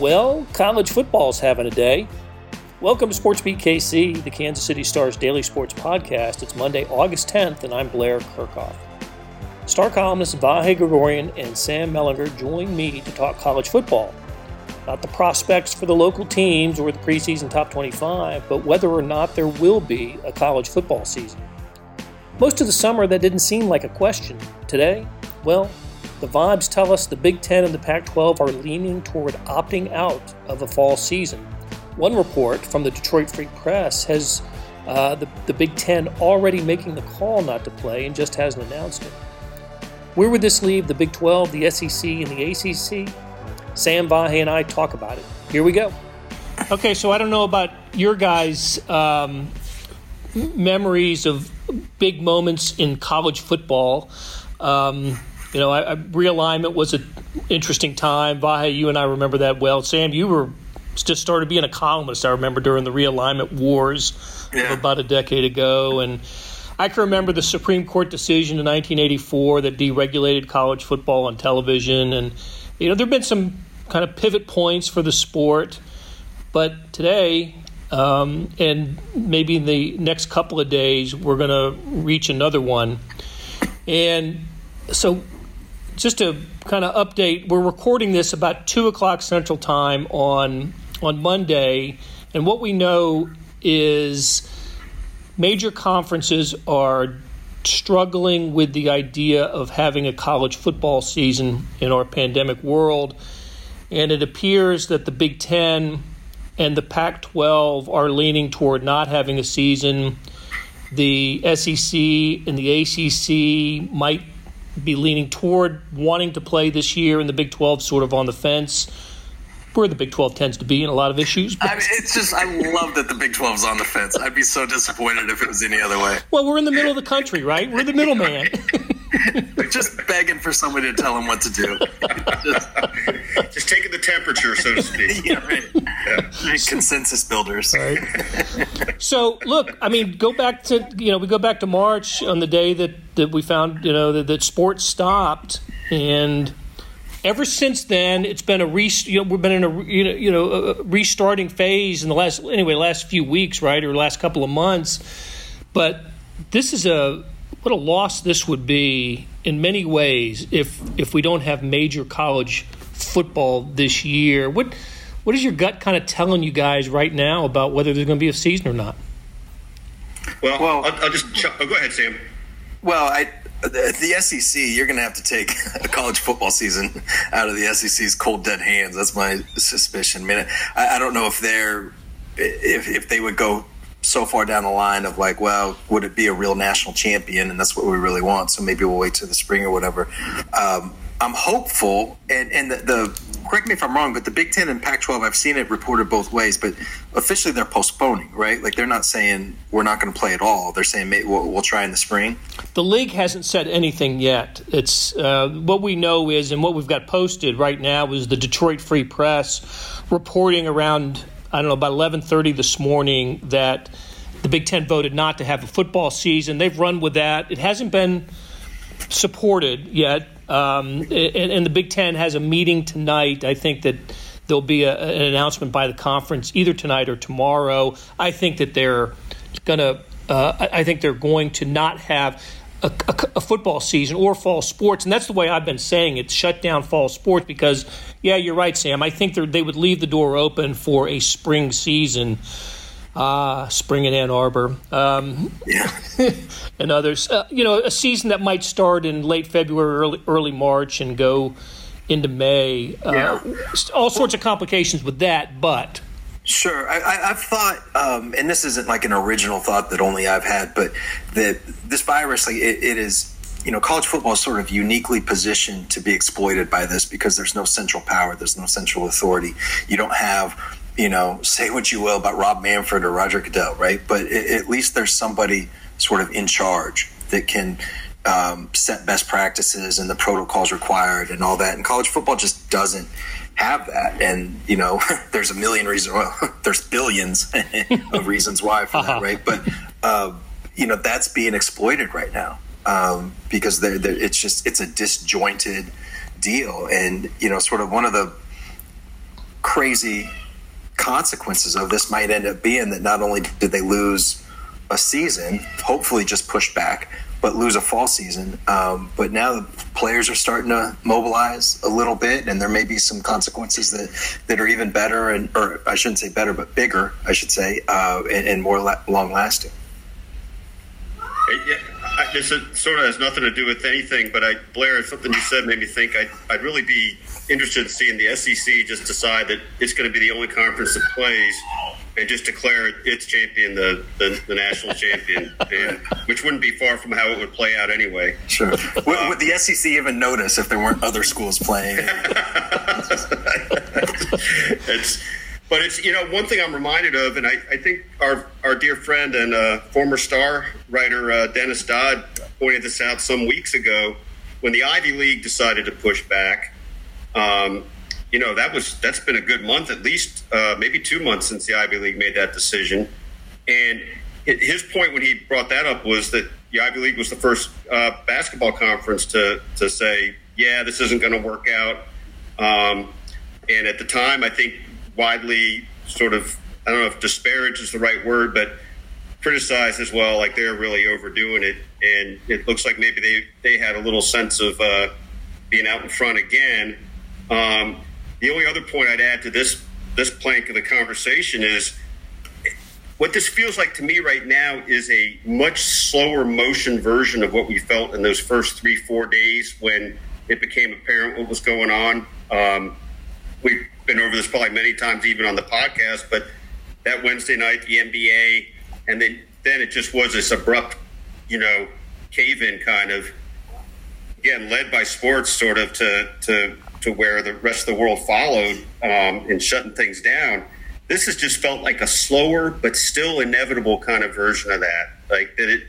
Well, college football's having a day. Welcome to Sports Beat KC, the Kansas City Star's daily sports podcast. It's Monday, August 10th, and I'm Blair Kerkhoff. Star columnists Vahe Gregorian and Sam Mellinger join me to talk college football. Not the prospects for the local teams or the preseason top 25, but whether or not there will be a college football season. Most of the summer, that didn't seem like a question. Today, well, the vibes tell us the Big Ten and the Pac 12 are leaning toward opting out of a fall season. One report from the Detroit Free Press has uh, the, the Big Ten already making the call not to play and just hasn't announced it. Where would this leave the Big 12, the SEC, and the ACC? Sam Vahe and I talk about it. Here we go. Okay, so I don't know about your guys' um, memories of big moments in college football. Um, you know, I, I, realignment was an interesting time. Vahe, you and I remember that well. Sam, you were just started being a columnist. I remember during the realignment wars yeah. about a decade ago, and I can remember the Supreme Court decision in 1984 that deregulated college football on television, and you know there have been some kind of pivot points for the sport, but today. Um, and maybe in the next couple of days, we're going to reach another one. And so just to kind of update, we're recording this about two o'clock Central Time on on Monday, and what we know is major conferences are struggling with the idea of having a college football season in our pandemic world, and it appears that the Big Ten and the Pac 12 are leaning toward not having a season. The SEC and the ACC might be leaning toward wanting to play this year, and the Big 12 sort of on the fence. Where the Big 12 tends to be in a lot of issues. I mean, it's just, I love that the Big 12 is on the fence. I'd be so disappointed if it was any other way. Well, we're in the middle of the country, right? We're the middleman. They're just begging for somebody to tell them what to do. just, just taking the temperature, so to speak. yeah, right. Yeah. Consensus builders. Right. So, look, I mean, go back to you know, we go back to March on the day that that we found you know that, that sports stopped, and ever since then, it's been a re, you know, we've been in a you know, you know a restarting phase in the last anyway last few weeks, right, or last couple of months. But this is a what a loss this would be in many ways if if we don't have major college football this year. What what is your gut kind of telling you guys right now about whether there's going to be a season or not? Well, well I'll, I'll just oh, go ahead, Sam. Well, I the, the SEC, you're going to have to take a college football season out of the SEC's cold dead hands. That's my suspicion. I mean, I, I don't know if they're if if they would go so far down the line of like, well, would it be a real national champion? And that's what we really want. So maybe we'll wait till the spring or whatever. Um, I'm hopeful, and, and the, the, correct me if I'm wrong, but the Big Ten and Pac-12, I've seen it reported both ways, but officially they're postponing, right? Like they're not saying we're not going to play at all. They're saying we'll, we'll, try in the spring. The league hasn't said anything yet. It's uh, what we know is, and what we've got posted right now is the Detroit Free Press reporting around I don't know about 11:30 this morning that the Big Ten voted not to have a football season. They've run with that. It hasn't been supported yet, um, and, and, the Big Ten has a meeting tonight. I think that there'll be a, an announcement by the conference either tonight or tomorrow. I think that they're going to. Uh, I think they're going to not have a, a, a, football season or fall sports, and that's the way I've been saying it. Shut down fall sports because, yeah, you're right, Sam. I think they would leave the door open for a spring season. Ah, uh, spring in Ann Arbor, um, yeah, and others. Uh, you know, a season that might start in late February, early, early March, and go into May. Uh, yeah. all sorts of complications with that, but Sure. I, have thought, um, and this isn't like an original thought that only I've had, but that this virus, like it, it is, you know, college football is sort of uniquely positioned to be exploited by this because there's no central power, there's no central authority. You don't have, you know, say what you will about Rob Manfred or Roger Goodell, right? But it, at least there's somebody sort of in charge that can um, set best practices and the protocols required and all that. And college football just doesn't have that. And, you know, there's a million reasons, well, there's billions of reasons why for uh-huh. that, right? But, uh, you know, that's being exploited right now um, because they're, they're, it's just, it's a disjointed deal. And, you know, sort of one of the crazy consequences of this might end up being that not only did they lose a season, hopefully just pushed back, but lose a fall season. Um, but now the players are starting to mobilize a little bit, and there may be some consequences that, that are even better, and or I shouldn't say better, but bigger, I should say, uh, and, and, more la- long lasting. Yeah, this sort of has nothing to do with anything, but I, Blair, something you said made me think I'd, I'd really be interested in seeing the SEC just decide that it's going to be the only conference that plays and just declare its champion the, the, the national champion, and, which wouldn't be far from how it would play out anyway. Sure. would, would, the SEC even notice if there weren't other schools playing? it's, but it's you know one thing I'm reminded of, and I, I think our our dear friend and uh, former star writer uh, Dennis Dodd pointed this out some weeks ago when the Ivy League decided to push back. Um, you know that was that's been a good month, at least uh, maybe two months since the Ivy League made that decision. And his point when he brought that up was that the Ivy League was the first uh, basketball conference to to say, yeah, this isn't going to work out. Um, and at the time, I think widely sort of I don't know if disparage is the right word, but criticized as well, like they're really overdoing it. And it looks like maybe they they had a little sense of uh, being out in front again. Um, the only other point I'd add to this this plank of the conversation is what this feels like to me right now is a much slower motion version of what we felt in those first three four days when it became apparent what was going on. Um, we've been over this probably many times, even on the podcast, but that Wednesday night, the NBA, and then then it just was this abrupt, you know, cave in kind of again led by sports, sort of to to to where the rest of the world followed um, in shutting things down. This has just felt like a slower but still inevitable kind of version of that. Like that, it.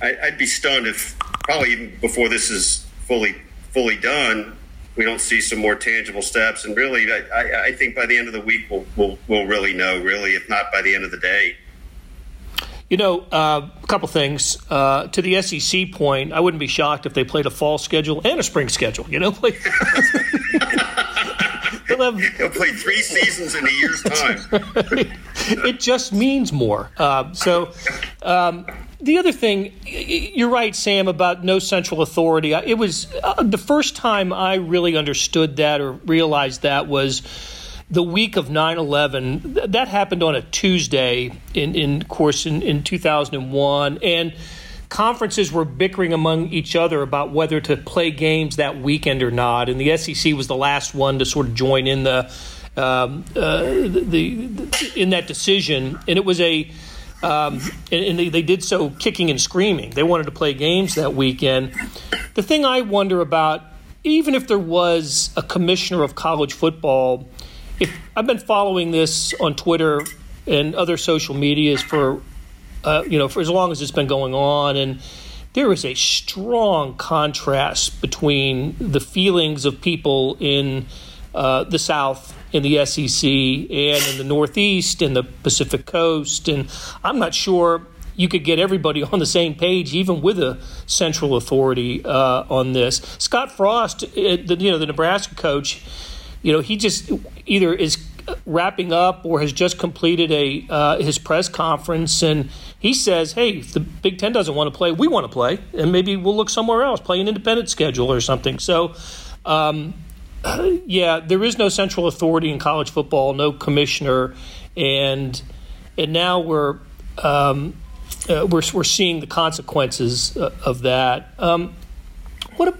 I, would be stunned if probably even before this is fully fully done, we don't see some more tangible steps. And really, I, I think by the end of the week, we'll, we'll, we'll really know. Really, if not by the end of the day. You know, uh, a couple things. Uh, to the SEC point, I wouldn't be shocked if they played a fall schedule and a spring schedule. You know, play. They'll play three seasons in a year's time. it just means more. Uh, so, um, the other thing, you're right, Sam, about no central authority. It was uh, the first time I really understood that or realized that was the week of 9-11 that happened on a tuesday in, in course in, in 2001 and conferences were bickering among each other about whether to play games that weekend or not and the sec was the last one to sort of join in the um, uh, the, the, in that decision and it was a um, and, and they, they did so kicking and screaming. They wanted to play games that weekend. The thing i wonder about even if there was a commissioner of college football if I've been following this on Twitter and other social medias for uh, you know for as long as it's been going on and there is a strong contrast between the feelings of people in uh, the South, in the SEC, and in the Northeast, and the Pacific Coast. And I'm not sure you could get everybody on the same page, even with a central authority uh, on this. Scott Frost, uh, the, you know, the Nebraska coach, you know, he just either is wrapping up or has just completed a uh, his press conference, and he says, "Hey, if the Big Ten doesn't want to play, we want to play, and maybe we'll look somewhere else, play an independent schedule or something." So. Um, yeah, there is no central authority in college football, no commissioner, and and now we're um, uh, we're we're seeing the consequences uh, of that. Um, what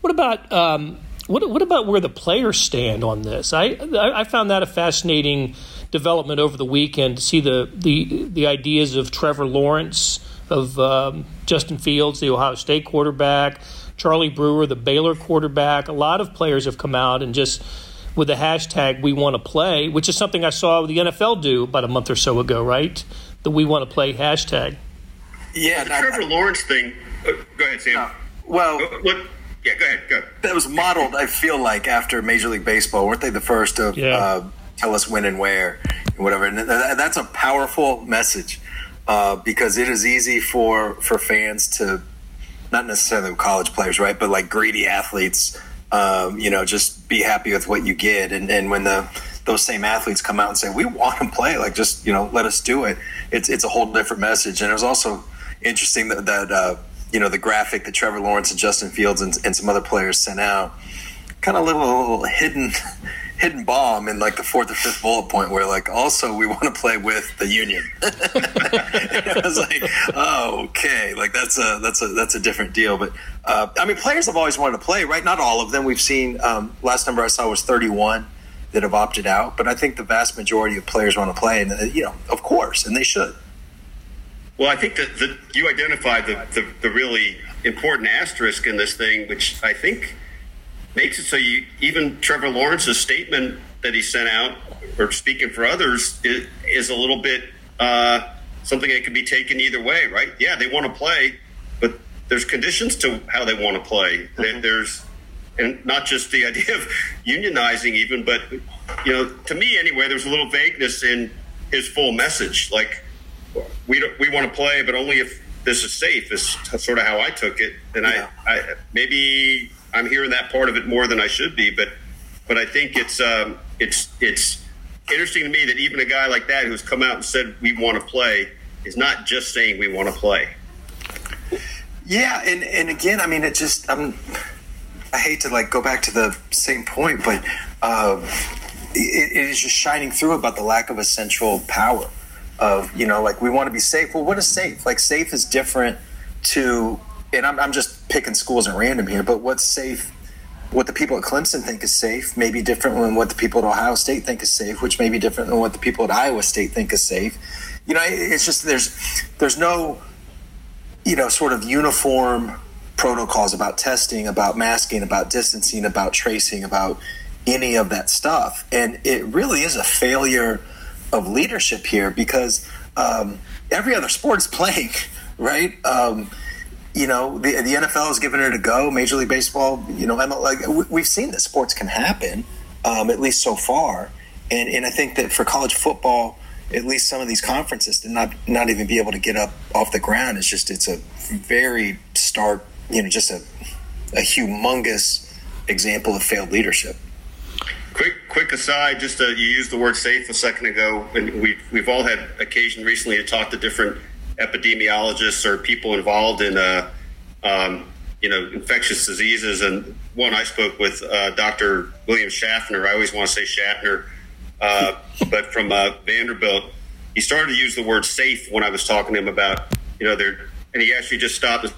what about um, what, what about where the players stand on this? I, I found that a fascinating development over the weekend to see the, the, the ideas of Trevor Lawrence, of um, Justin Fields, the Ohio State quarterback, Charlie Brewer, the Baylor quarterback. A lot of players have come out and just with the hashtag we want to play, which is something I saw the NFL do about a month or so ago, right? The we want to play hashtag. Yeah, the Trevor Lawrence thing. Uh, go ahead, Sam. Uh, well, look, yeah, go ahead. Go. That was modeled, I feel like, after Major League Baseball. Weren't they the first to yeah. uh, tell us when and where and whatever? And that's a powerful message uh, because it is easy for for fans to, not necessarily college players, right, but like greedy athletes, um, you know, just be happy with what you get. And, and when the those same athletes come out and say, "We want to play. Like, just you know, let us do it." It's it's a whole different message. And it was also interesting that, that uh, you know the graphic that Trevor Lawrence and Justin Fields and, and some other players sent out, kind of little, little hidden hidden bomb in like the fourth or fifth bullet point where like also we want to play with the union. I was like, oh, okay, like that's a that's a that's a different deal. But uh, I mean, players have always wanted to play, right? Not all of them. We've seen um, last number I saw was thirty one that have opted out, but I think the vast majority of players want to play, and uh, you know, of course, and they should. Well, I think that the, you identified the, the, the really important asterisk in this thing, which I think makes it so you even Trevor Lawrence's statement that he sent out, or speaking for others, is, is a little bit uh, something that could be taken either way, right? Yeah, they want to play, but there's conditions to how they want to play. Mm-hmm. There's and not just the idea of unionizing, even, but you know, to me anyway, there's a little vagueness in his full message. Like we we want to play, but only if this is safe. Is sort of how I took it, and yeah. I, I maybe I'm hearing that part of it more than I should be, but but I think it's um, it's it's interesting to me that even a guy like that who's come out and said we want to play is not just saying we want to play. Yeah, and and again, I mean, it just I'm. I hate to like go back to the same point, but uh, it, it is just shining through about the lack of a central power of you know like we want to be safe. Well, what is safe? Like safe is different to and I'm, I'm just picking schools at random here, but what's safe? What the people at Clemson think is safe may be different than what the people at Ohio State think is safe, which may be different than what the people at Iowa State think is safe. You know, it's just there's there's no you know sort of uniform protocols about testing, about masking, about distancing, about tracing, about any of that stuff, and it really is a failure of leadership here because um, every other sport is playing, right? Um, you know, the, the NFL has given it a go. Major League Baseball, you know, like we've seen that sports can happen, um, at least so far. And and I think that for college football, at least some of these conferences to not not even be able to get up off the ground is just it's a very stark, you know, just a a humongous example of failed leadership. Quick, quick aside. Just uh, you used the word safe a second ago, and we we've all had occasion recently to talk to different epidemiologists or people involved in, uh, um, you know, infectious diseases. And one I spoke with uh, Dr. William Schaffner. I always want to say Schaffner, uh, but from uh, Vanderbilt. He started to use the word safe when I was talking to him about, you know, there, and he actually just stopped and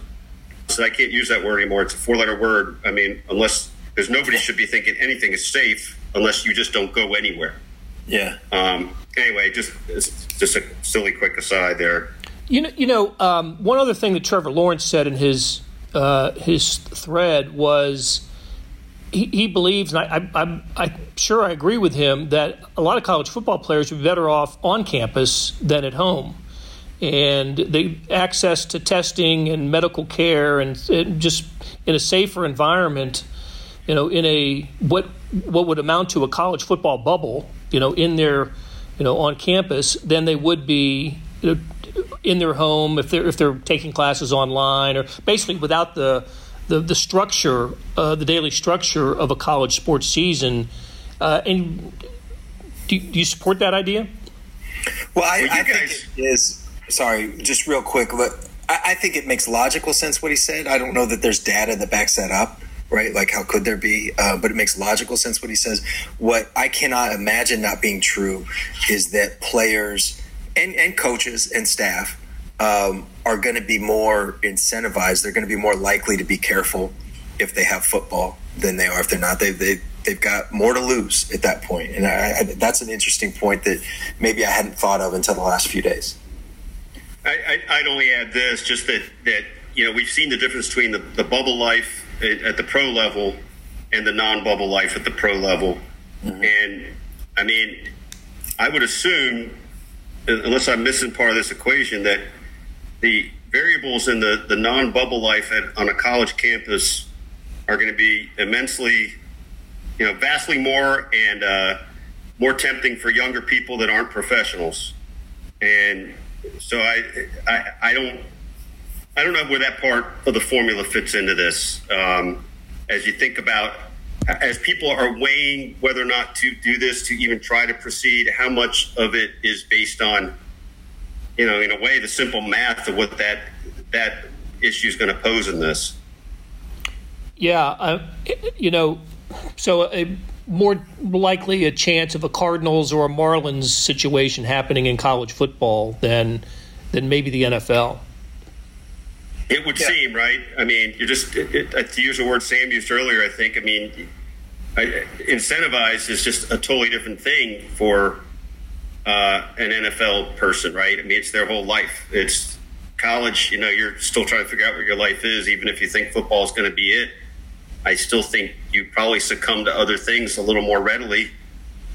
said, I can't use that word anymore. It's a four letter word. I mean, unless, because nobody should be thinking anything is safe unless you just don't go anywhere. Yeah. Um, anyway, just just a silly quick aside there. You know, you know, um, one other thing that Trevor Lawrence said in his uh, his thread was he, he believes, and I, I, I'm, I'm sure I agree with him that a lot of college football players would be better off on campus than at home, and the access to testing and medical care and, and just in a safer environment, you know, in a what what would amount to a college football bubble, you know, in their, you know, on campus, than they would be you know, in their home if they're if they're taking classes online or basically without the the, the structure, uh, the daily structure of a college sports season. Uh, and do, do, you support that idea? Well, I, well, I think it is. Sorry, just real quick. But I, I think it makes logical sense what he said. I don't know that there's data that backs that up right? Like, how could there be? Uh, but it makes logical sense what he says. What I cannot imagine not being true is that players and, and coaches and staff um, are going to be more incentivized. They're going to be more likely to be careful if they have football than they are if they're not. They, they, they've got more to lose at that point. And I, I, that's an interesting point that maybe I hadn't thought of until the last few days. I, would only add this, just that, that, you know, we've seen the difference between the, the bubble life at, at the pro level and the non-bubble life at the pro level. Mm-hmm. And I mean, I would assume unless I'm missing part of this equation, that the variables in the, the non bubble life at, on a college campus are going to be immensely, you know, vastly more and uh, more tempting for younger people that aren't professionals. And so I, I, I don't, I don't know where that part of the formula fits into this. Um, as you think about as people are weighing whether or not to do this, to even try to proceed, how much of it is based on, you know, in a way, the simple math of what that that issue is going to pose in this. Yeah, uh, you know, so a, more likely a chance of a Cardinals or a Marlins situation happening in college football than than maybe the NFL. It would yeah. seem right. I mean, you're just it, it, to use the word Sam used earlier. I think. I mean, I, incentivized is just a totally different thing for uh, an NFL person, right? I mean, it's their whole life. It's college. You know, you're still trying to figure out what your life is, even if you think football is going to be it. I still think you probably succumb to other things a little more readily,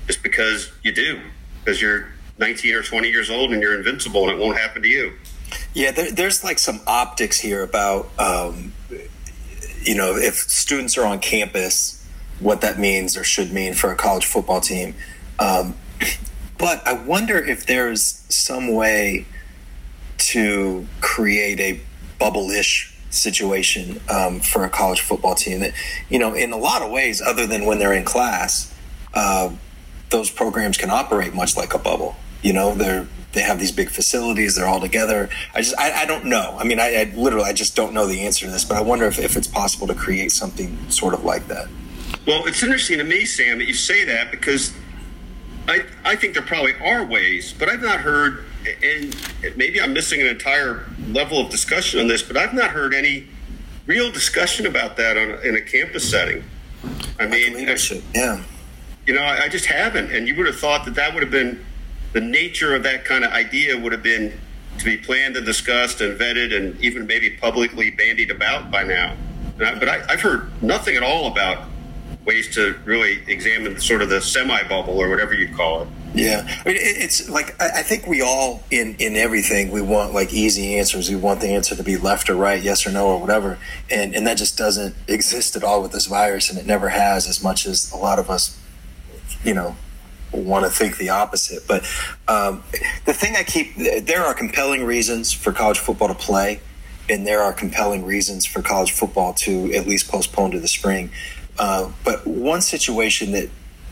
just because you do, because you're 19 or 20 years old and you're invincible, and it won't happen to you. Yeah, there, there's like some optics here about, um, you know, if students are on campus, what that means or should mean for a college football team. Um, but I wonder if there's some way to create a bubble-ish situation um, for a college football team that, you know, in a lot of ways, other than when they're in class, uh, those programs can operate much like a bubble. You know, they're they have these big facilities. They're all together. I just, I, I don't know. I mean, I, I, literally, I just don't know the answer to this. But I wonder if, if it's possible to create something sort of like that. Well, it's interesting to me, Sam, that you say that because I, I think there probably are ways, but I've not heard, and maybe I'm missing an entire level of discussion on this, but I've not heard any real discussion about that on, in a campus setting. I mean, leadership, yeah. You know, I, I just haven't, and you would have thought that that would have been the nature of that kind of idea would have been to be planned and discussed and vetted and even maybe publicly bandied about by now. I, but I, have heard nothing at all about ways to really examine sort of the semi bubble or whatever you'd call it. Yeah, I mean, it's like I think we all in in everything we want like easy answers. We want the answer to be left or right, yes or no or whatever, and and that just doesn't exist at all with this virus, and it never has as much as a lot of us, you know, want to think the opposite. But um, the thing I keep there are compelling reasons for college football to play, and there are compelling reasons for college football to at least postpone to the spring. Uh, but one situation that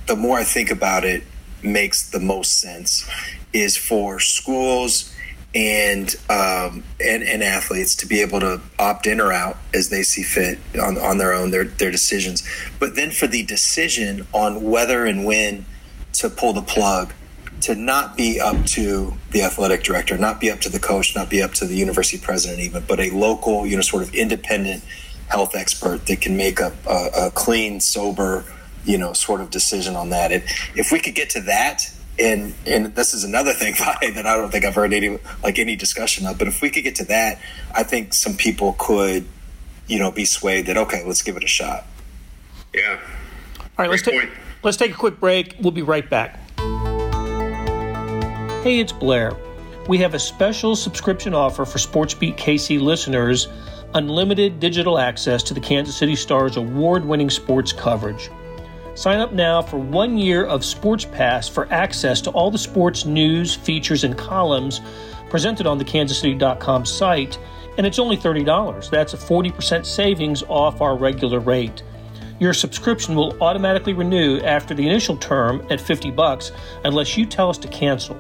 the more I think about it makes the most sense is for schools and um, and, and athletes to be able to opt in or out as they see fit on, on their own their their decisions. But then for the decision on whether and when to pull the plug to not be up to the athletic director, not be up to the coach, not be up to the university president, even, but a local, you know, sort of independent health expert that can make a, a, a clean, sober, you know, sort of decision on that. If if we could get to that, and and this is another thing that I don't think I've heard any like any discussion of, but if we could get to that, I think some people could, you know, be swayed that okay, let's give it a shot. Yeah. All right, Great let's take. Point Let's take a quick break. We'll be right back. Hey, it's Blair. We have a special subscription offer for SportsBeat KC listeners unlimited digital access to the Kansas City Stars award winning sports coverage. Sign up now for one year of Sports Pass for access to all the sports news, features, and columns presented on the kansascity.com site, and it's only $30. That's a 40% savings off our regular rate. Your subscription will automatically renew after the initial term at 50 bucks unless you tell us to cancel.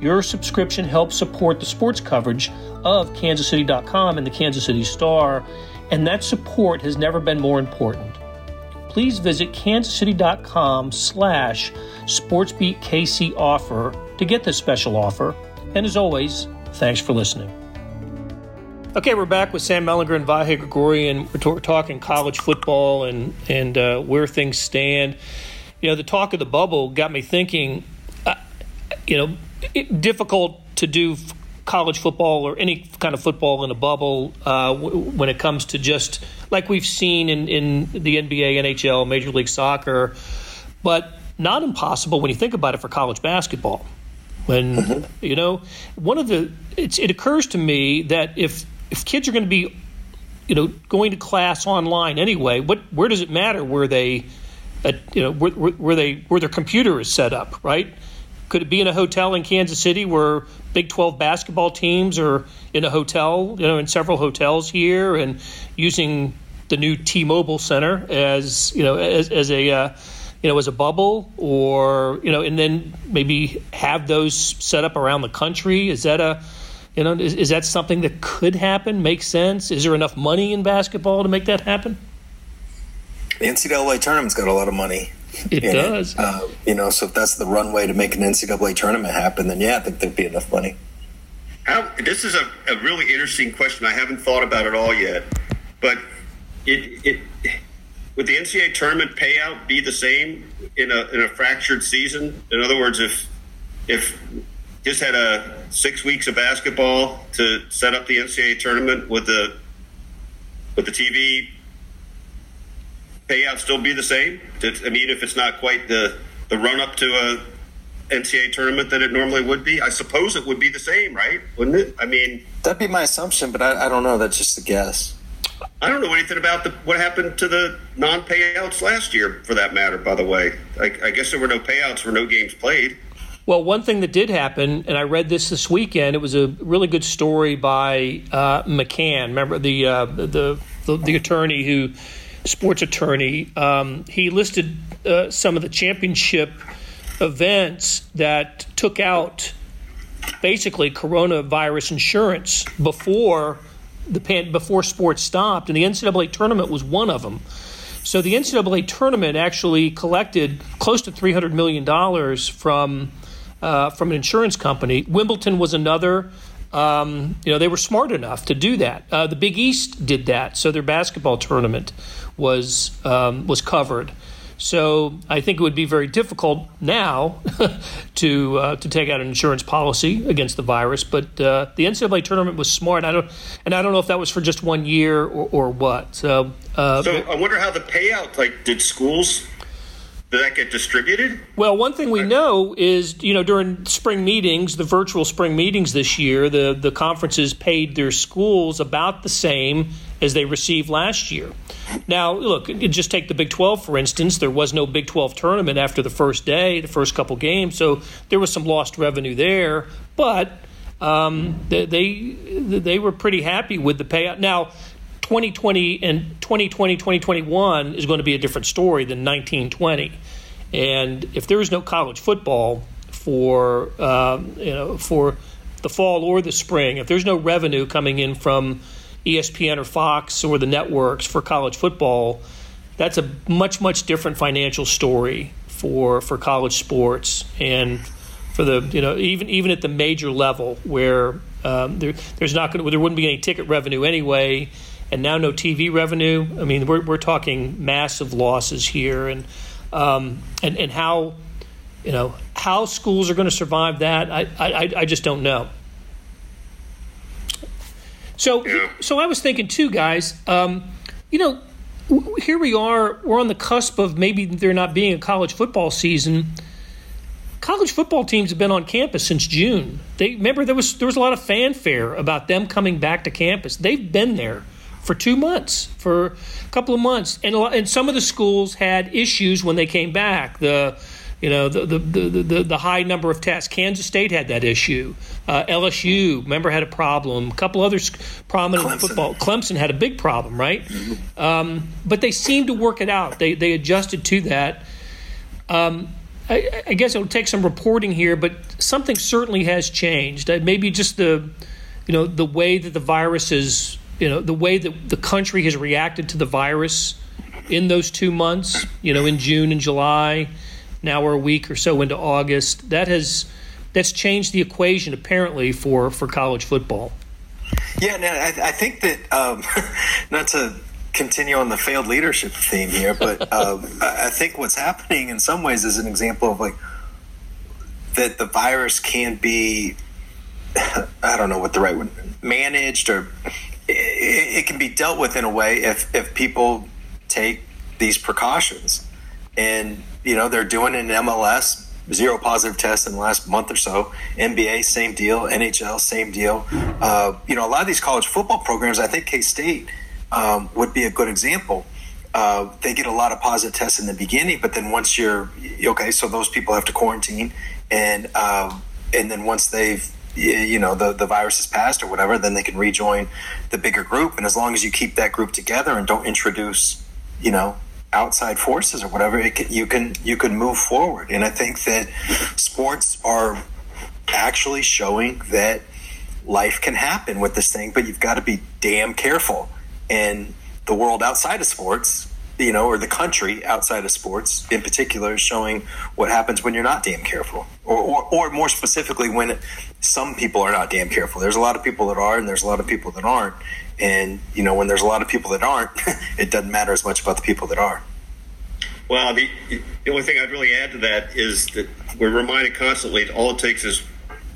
Your subscription helps support the sports coverage of kansascity.com and the Kansas City Star, and that support has never been more important. Please visit kansascity.com slash sportsbeatkc offer to get this special offer. And as always, thanks for listening. Okay, we're back with Sam Mellinger and Vahe Gregorian. We're talking college football and and uh, where things stand. You know, the talk of the bubble got me thinking. Uh, you know, it, difficult to do college football or any kind of football in a bubble uh, w- when it comes to just like we've seen in, in the NBA, NHL, Major League Soccer, but not impossible when you think about it for college basketball. When mm-hmm. you know, one of the it occurs to me that if if kids are going to be, you know, going to class online anyway, what where does it matter where they, uh, you know, where, where they where their computer is set up, right? Could it be in a hotel in Kansas City where Big 12 basketball teams are in a hotel, you know, in several hotels here and using the new T-Mobile Center as you know as, as a uh, you know as a bubble, or you know, and then maybe have those set up around the country? Is that a you know is, is that something that could happen? Make sense? Is there enough money in basketball to make that happen? The NCAA tournament's got a lot of money. It does. It. Uh, you know, so if that's the runway to make an NCAA tournament happen, then yeah, I think there'd be enough money. How, this is a, a really interesting question. I haven't thought about it all yet, but it, it would the NCAA tournament payout be the same in a in a fractured season? In other words, if if just had a six weeks of basketball to set up the NCAA tournament, with the would the TV payout still be the same? I mean, if it's not quite the the run up to a NCAA tournament that it normally would be? I suppose it would be the same, right? Wouldn't it? I mean, that'd be my assumption, but I, I don't know. That's just a guess. I don't know anything about the, what happened to the non-payouts last year, for that matter. By the way, I, I guess there were no payouts for no games played. Well, one thing that did happen, and I read this this weekend. It was a really good story by uh, McCann. Remember the, uh, the, the the attorney who, sports attorney. Um, he listed uh, some of the championship events that took out basically coronavirus insurance before the pan, before sports stopped, and the NCAA tournament was one of them. So the NCAA tournament actually collected close to three hundred million dollars from uh, from an insurance company. Wimbledon was another. Um, you know they were smart enough to do that. Uh, the Big East did that, so their basketball tournament was um, was covered. So I think it would be very difficult now to uh, to take out an insurance policy against the virus. But uh, the NCAA tournament was smart. I don't, and I don't know if that was for just one year or, or what. So, uh, so I wonder how the payout. Like, did schools did that get distributed? Well, one thing we know is, you know, during spring meetings, the virtual spring meetings this year, the, the conferences paid their schools about the same as they received last year. Now, look, just take the Big 12, for instance. There was no Big 12 tournament after the first day, the first couple games, so there was some lost revenue there, but um, they, they, they were pretty happy with the payout. Now, 2020 and 2020, 2021 is going to be a different story than 1920. And if there is no college football for um, you know for the fall or the spring, if there's no revenue coming in from ESPN or Fox or the networks for college football, that's a much much different financial story for for college sports and for the you know even even at the major level where um, there, there's not going there wouldn't be any ticket revenue anyway and now no TV revenue. I mean, we're, we're talking massive losses here, and um, and and how you know how schools are going to survive that. I, I I just don't know. So so I was thinking too, guys. Um, you know, here we are. We're on the cusp of maybe there not being a college football season college football teams have been on campus since June. They remember there was there was a lot of fanfare about them coming back to campus. They've been there for two months, for a couple of months, and and some of the schools had issues when they came back. The you know the the, the, the, the high number of tests. Kansas State had that issue. Uh, LSU, remember, had a problem. A couple other prominent Clemson. football. Clemson had a big problem, right? Um, but they seemed to work it out. They they adjusted to that. Um, I, I, guess it'll take some reporting here, but something certainly has changed. Uh, maybe just the, you know, the way that the virus is you know the way that the country has reacted to the virus in those two months, you know, in June and July, now we're a week or so into August. That has that's changed the equation apparently for for college football. Yeah, no, I, I think that um, not to continue on the failed leadership theme here, but um, I think what's happening in some ways is an example of like that the virus can be I don't know what the right word managed or it, it can be dealt with in a way if if people take these precautions. And you know they're doing an MLS zero positive tests in the last month or so. NBA, same deal. NHL, same deal. Uh, you know, a lot of these college football programs, I think K State um, would be a good example. Uh, they get a lot of positive tests in the beginning, but then once you're okay, so those people have to quarantine, and um, and then once they've you know the the virus has passed or whatever, then they can rejoin the bigger group. And as long as you keep that group together and don't introduce, you know, outside forces or whatever, can, you can you can move forward. And I think that sports are actually showing that life can happen with this thing, but you've got to be damn careful. And the world outside of sports you know, or the country outside of sports in particular showing what happens when you're not damn careful, or, or, or, more specifically, when some people are not damn careful. There's a lot of people that are, and there's a lot of people that aren't. And, you know, when there's a lot of people that aren't, it doesn't matter as much about the people that are. Well, the, the only thing I'd really add to that is that we're reminded constantly all it takes is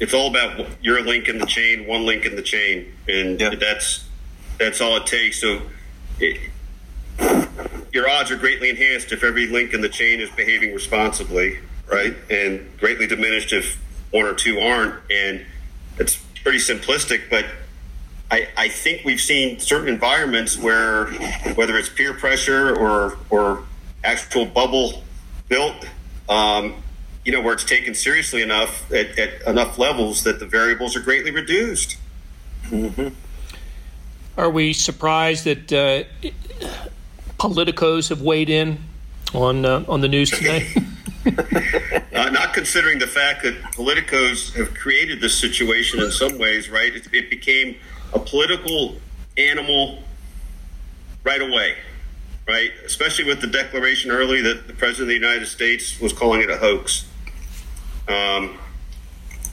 it's all about your link in the chain, one link in the chain, and yeah. that's that's all it takes. So it, your odds are greatly enhanced if every link in the chain is behaving responsibly, right? And greatly diminished if one or two aren't. And it's pretty simplistic, but I, I think we've seen certain environments where, whether it's peer pressure or or actual bubble built, um, you know, where it's taken seriously enough at, at, enough levels that the variables are greatly reduced. Mm-hmm. Are we surprised that uh, politicos have weighed in on uh, on the news today? uh, not considering the fact that politicos have created this situation in some ways, right? It, it became a political animal right away, right? Especially with the declaration early that the president of the United States was calling it a hoax, um,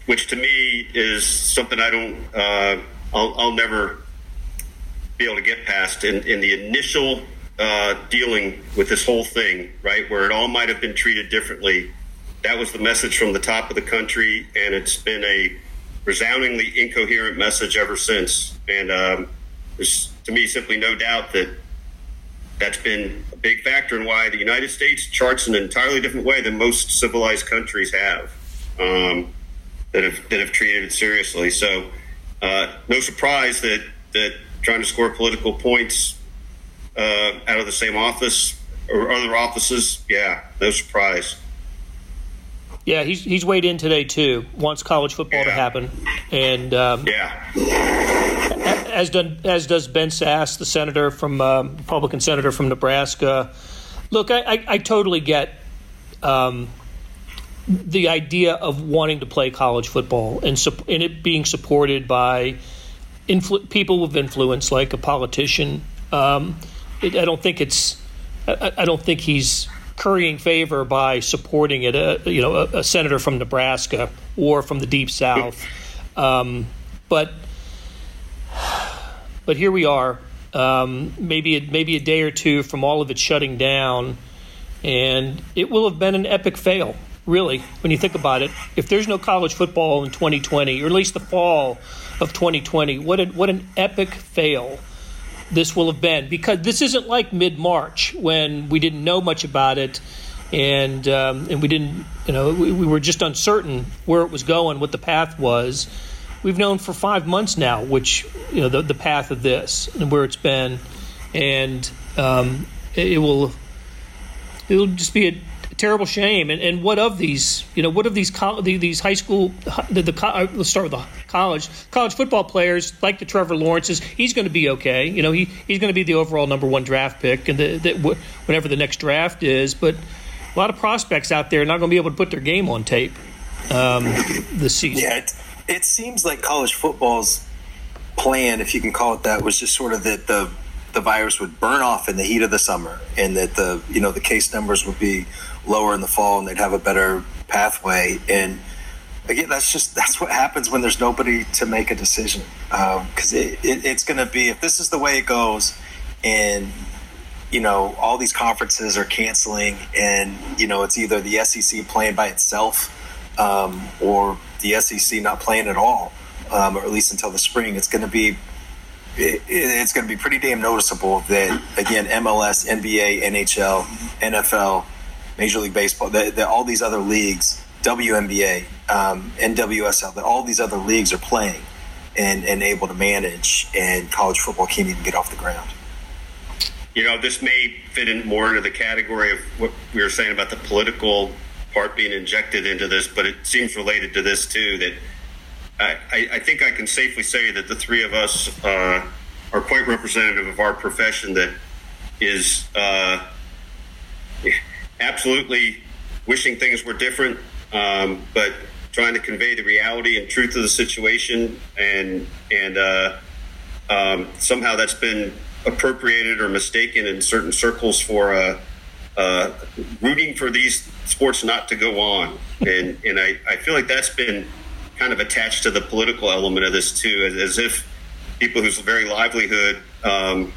which to me is something I don't, uh, I'll, I'll never be able to get past. In, in the initial uh, dealing with this whole thing, right, where it all might have been treated differently. That was the message from the top of the country, and it's been a resoundingly incoherent message ever since. And um, there's, to me, simply no doubt that that's been a big factor in why the United States charts an entirely different way than most civilized countries have um, that have that have treated it seriously. So, uh, no surprise that that trying to score political points uh, out of the same office or other offices, yeah, no surprise. Yeah, he's he's weighed in today too. Wants college football yeah. to happen, and um, yeah, as done as does Ben Sasse, the senator from uh, Republican senator from Nebraska. Look, I, I, I totally get um, the idea of wanting to play college football and, and it being supported by influ- people with influence, like a politician. Um, it, I don't think it's. I, I, don't think he's currying favor by supporting it. Uh, you know, a, a, senator from Nebraska or from the deep south, um, but but here we are. Um, maybe maybe a day or two from all of it shutting down, and it will have been an epic fail. Really, when you think about it, if there's no college football in 2020, or at least the fall of 2020, what a, what an epic fail this will have been because this isn't like mid March when we didn't know much about it and um, and we didn't you know we, we, were just uncertain where it was going, what the path was. We've known for five months now, which you know the the path of this and where it's been, and um, it, it will it'll just be a terrible shame. And, and what of these? You know, what of these these high school? The, the uh, let's start with the college college football players like the Trevor Lawrence's. He's going to be okay. You know, he he's going to be the overall number one draft pick, and the, the, whenever the next draft is. But a lot of prospects out there are not going to be able to put their game on tape um, this season. Yeah, it, it seems like college football's plan, if you can call it that, was just sort of that the the virus would burn off in the heat of the summer, and that the you know the case numbers would be lower in the fall and they'd have a better pathway. And again, that's just that's what happens when there's nobody to make a decision. Because um, it, it, it's going to be if this is the way it goes, and you know all these conferences are canceling, and you know it's either the SEC playing by itself um, or the SEC not playing at all, um, or at least until the spring. It's going to be it, it's going to be pretty damn noticeable that again MLS, NBA, NHL, NFL Major League Baseball, all these other leagues, WNBA, um, NWSL, that all these other leagues are playing and, and able to manage, and college football can't even get off the ground. You know, this may fit in more into the category of what we were saying about the political part being injected into this, but it seems related to this too. That I, I, think I can safely say that the three of us uh, are quite representative of our profession that is uh, absolutely wishing things were different, um, but trying to convey the reality and truth of the situation, and and uh, um, somehow that's been appropriated or mistaken in certain circles for uh, uh, rooting for these sports not to go on, and and I, I feel like that's been kind of attached to the political element of this too, as, as if people whose very livelihood um,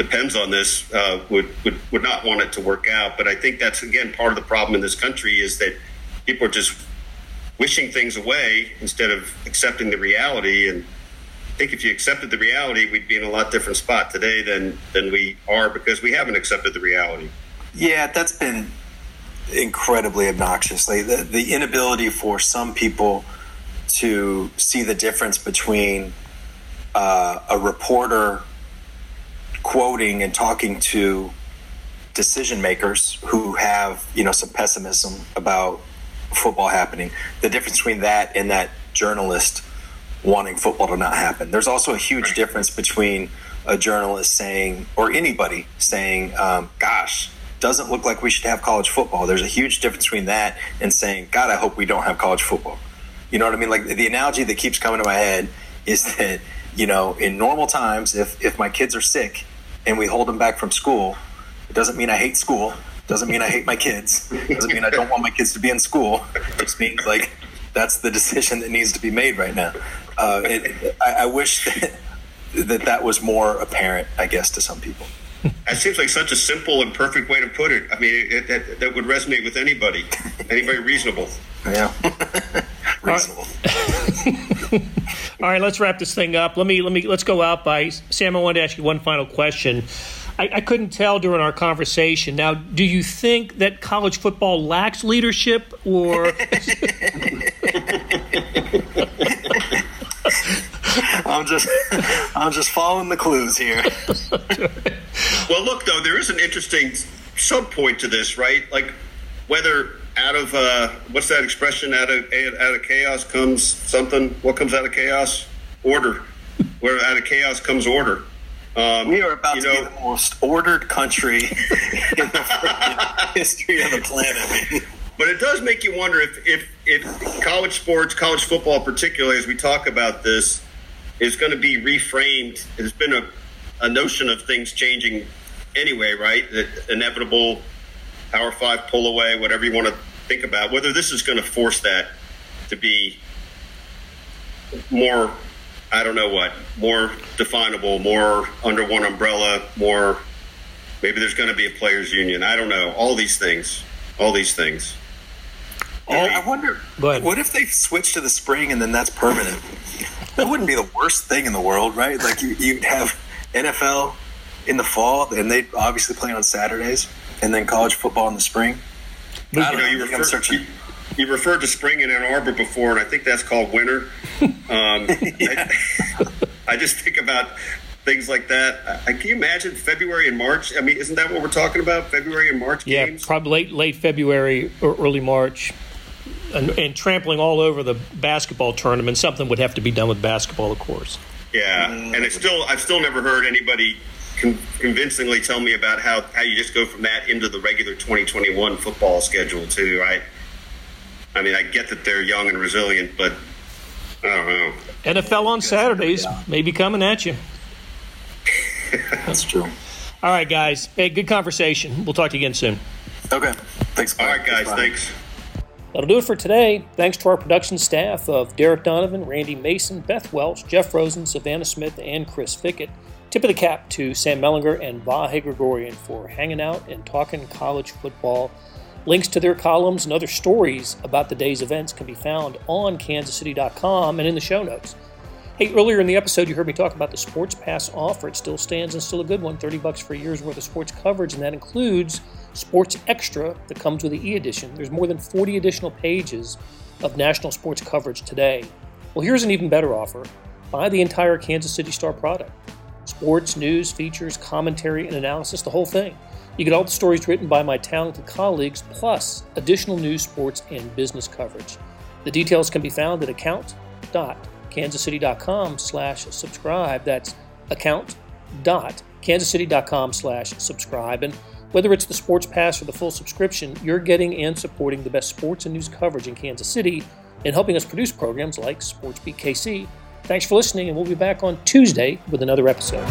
depends on this uh, would, would would not want it to work out. But I think that's again part of the problem in this country is that people are just wishing things away instead of accepting the reality. And I think if you accepted the reality, we'd be in a lot different spot today than than we are because we haven't accepted the reality. Yeah, that's been incredibly obnoxious. Like the, the inability for some people to see the difference between uh, a reporter quoting and talking to decision makers who have you know some pessimism about football happening. The difference between that and that journalist wanting football to not happen. There's also a huge difference between a journalist saying or anybody saying um, gosh doesn't look like we should have college football. There's a huge difference between that and saying god i hope we don't have college football. You know what i mean? Like the analogy that keeps coming to my head is that you know in normal times if if my kids are sick and we hold them back from school, it doesn't mean I hate school. It doesn't mean I hate my kids. It doesn't mean I don't want my kids to be in school. It just means like that's the decision that needs to be made right now. Uh, it, I, I, wish that, that that was more apparent, I guess, to some people. That seems like such a simple and perfect way to put it. I mean, it, that, that would resonate with anybody, anybody reasonable. Yeah, reasonable. All right, let's wrap this thing up. Let me let me let's go out by Sam. I wanted to ask you one final question. I, I couldn't tell during our conversation. Now, do you think that college football lacks leadership, or? I'm just I'm just following the clues here. well, look though, there is an interesting sub point to this, right? Like whether out of uh, what's that expression? Out of out of chaos comes something. What comes out of chaos? Order. Where out of chaos comes order. Um, we are about to know, be the most ordered country in the history of the planet. But it does make you wonder if, if, if college sports, college football, particularly as we talk about this, is going to be reframed. There's been a, a notion of things changing anyway, right? That inevitable Power Five pull away, whatever you want to think about, whether this is going to force that to be more, I don't know what, more definable, more under one umbrella, more. Maybe there's going to be a players' union. I don't know. All these things. All these things. I wonder. What if they switch to the spring and then that's permanent? That wouldn't be the worst thing in the world, right? Like you, you'd have NFL in the fall, and they obviously play on Saturdays, and then college football in the spring. I don't know. You, refer, you, you, referred to spring in Ann Arbor before, and I think that's called winter. Um, I, I, just think about things like that. I, can you imagine February and March? I mean, isn't that what we're talking about? February and March yeah, games? probably late late February or early March. And, and, trampling all over the basketball tournament. Something would have to be done with basketball, of course. Yeah, and it's still I've still never heard anybody con- convincingly tell me about how, how you just go from that into the regular 2021 football schedule too, right? I mean, I get that they're young and resilient, but I don't know. NFL on Saturdays may be coming at you. That's true. All right, guys. Hey, good conversation. We'll talk to you again soon. Okay. Thanks. All right, guys. Thanks. That'll do it for today. Thanks to our production staff of Derek Donovan, Randy Mason, Beth Welch, Jeff Rosen, Savannah Smith, and Chris Fickett. Tip of the cap to Sam Mellinger and Vahe Gregorian for hanging out and talking college football. Links to their columns and other stories about the day's events can be found on kansascity.com and in the show notes. Hey, earlier in the episode, you heard me talk about the Sports Pass offer. It still stands and still a good one 30 bucks for a year's worth of sports coverage, and that includes Sports Extra that comes with the e edition. There's more than 40 additional pages of national sports coverage today. Well, here's an even better offer buy the entire Kansas City Star product sports, news, features, commentary, and analysis, the whole thing. You get all the stories written by my talented colleagues, plus additional news, sports, and business coverage. The details can be found at account account.kansascity.com slash subscribe. That's account.kansascity.com slash subscribe. And whether it's the Sports Pass or the full subscription, you're getting and supporting the best sports and news coverage in Kansas City and helping us produce programs like Sports KC. Thanks for listening, and we'll be back on Tuesday with another episode.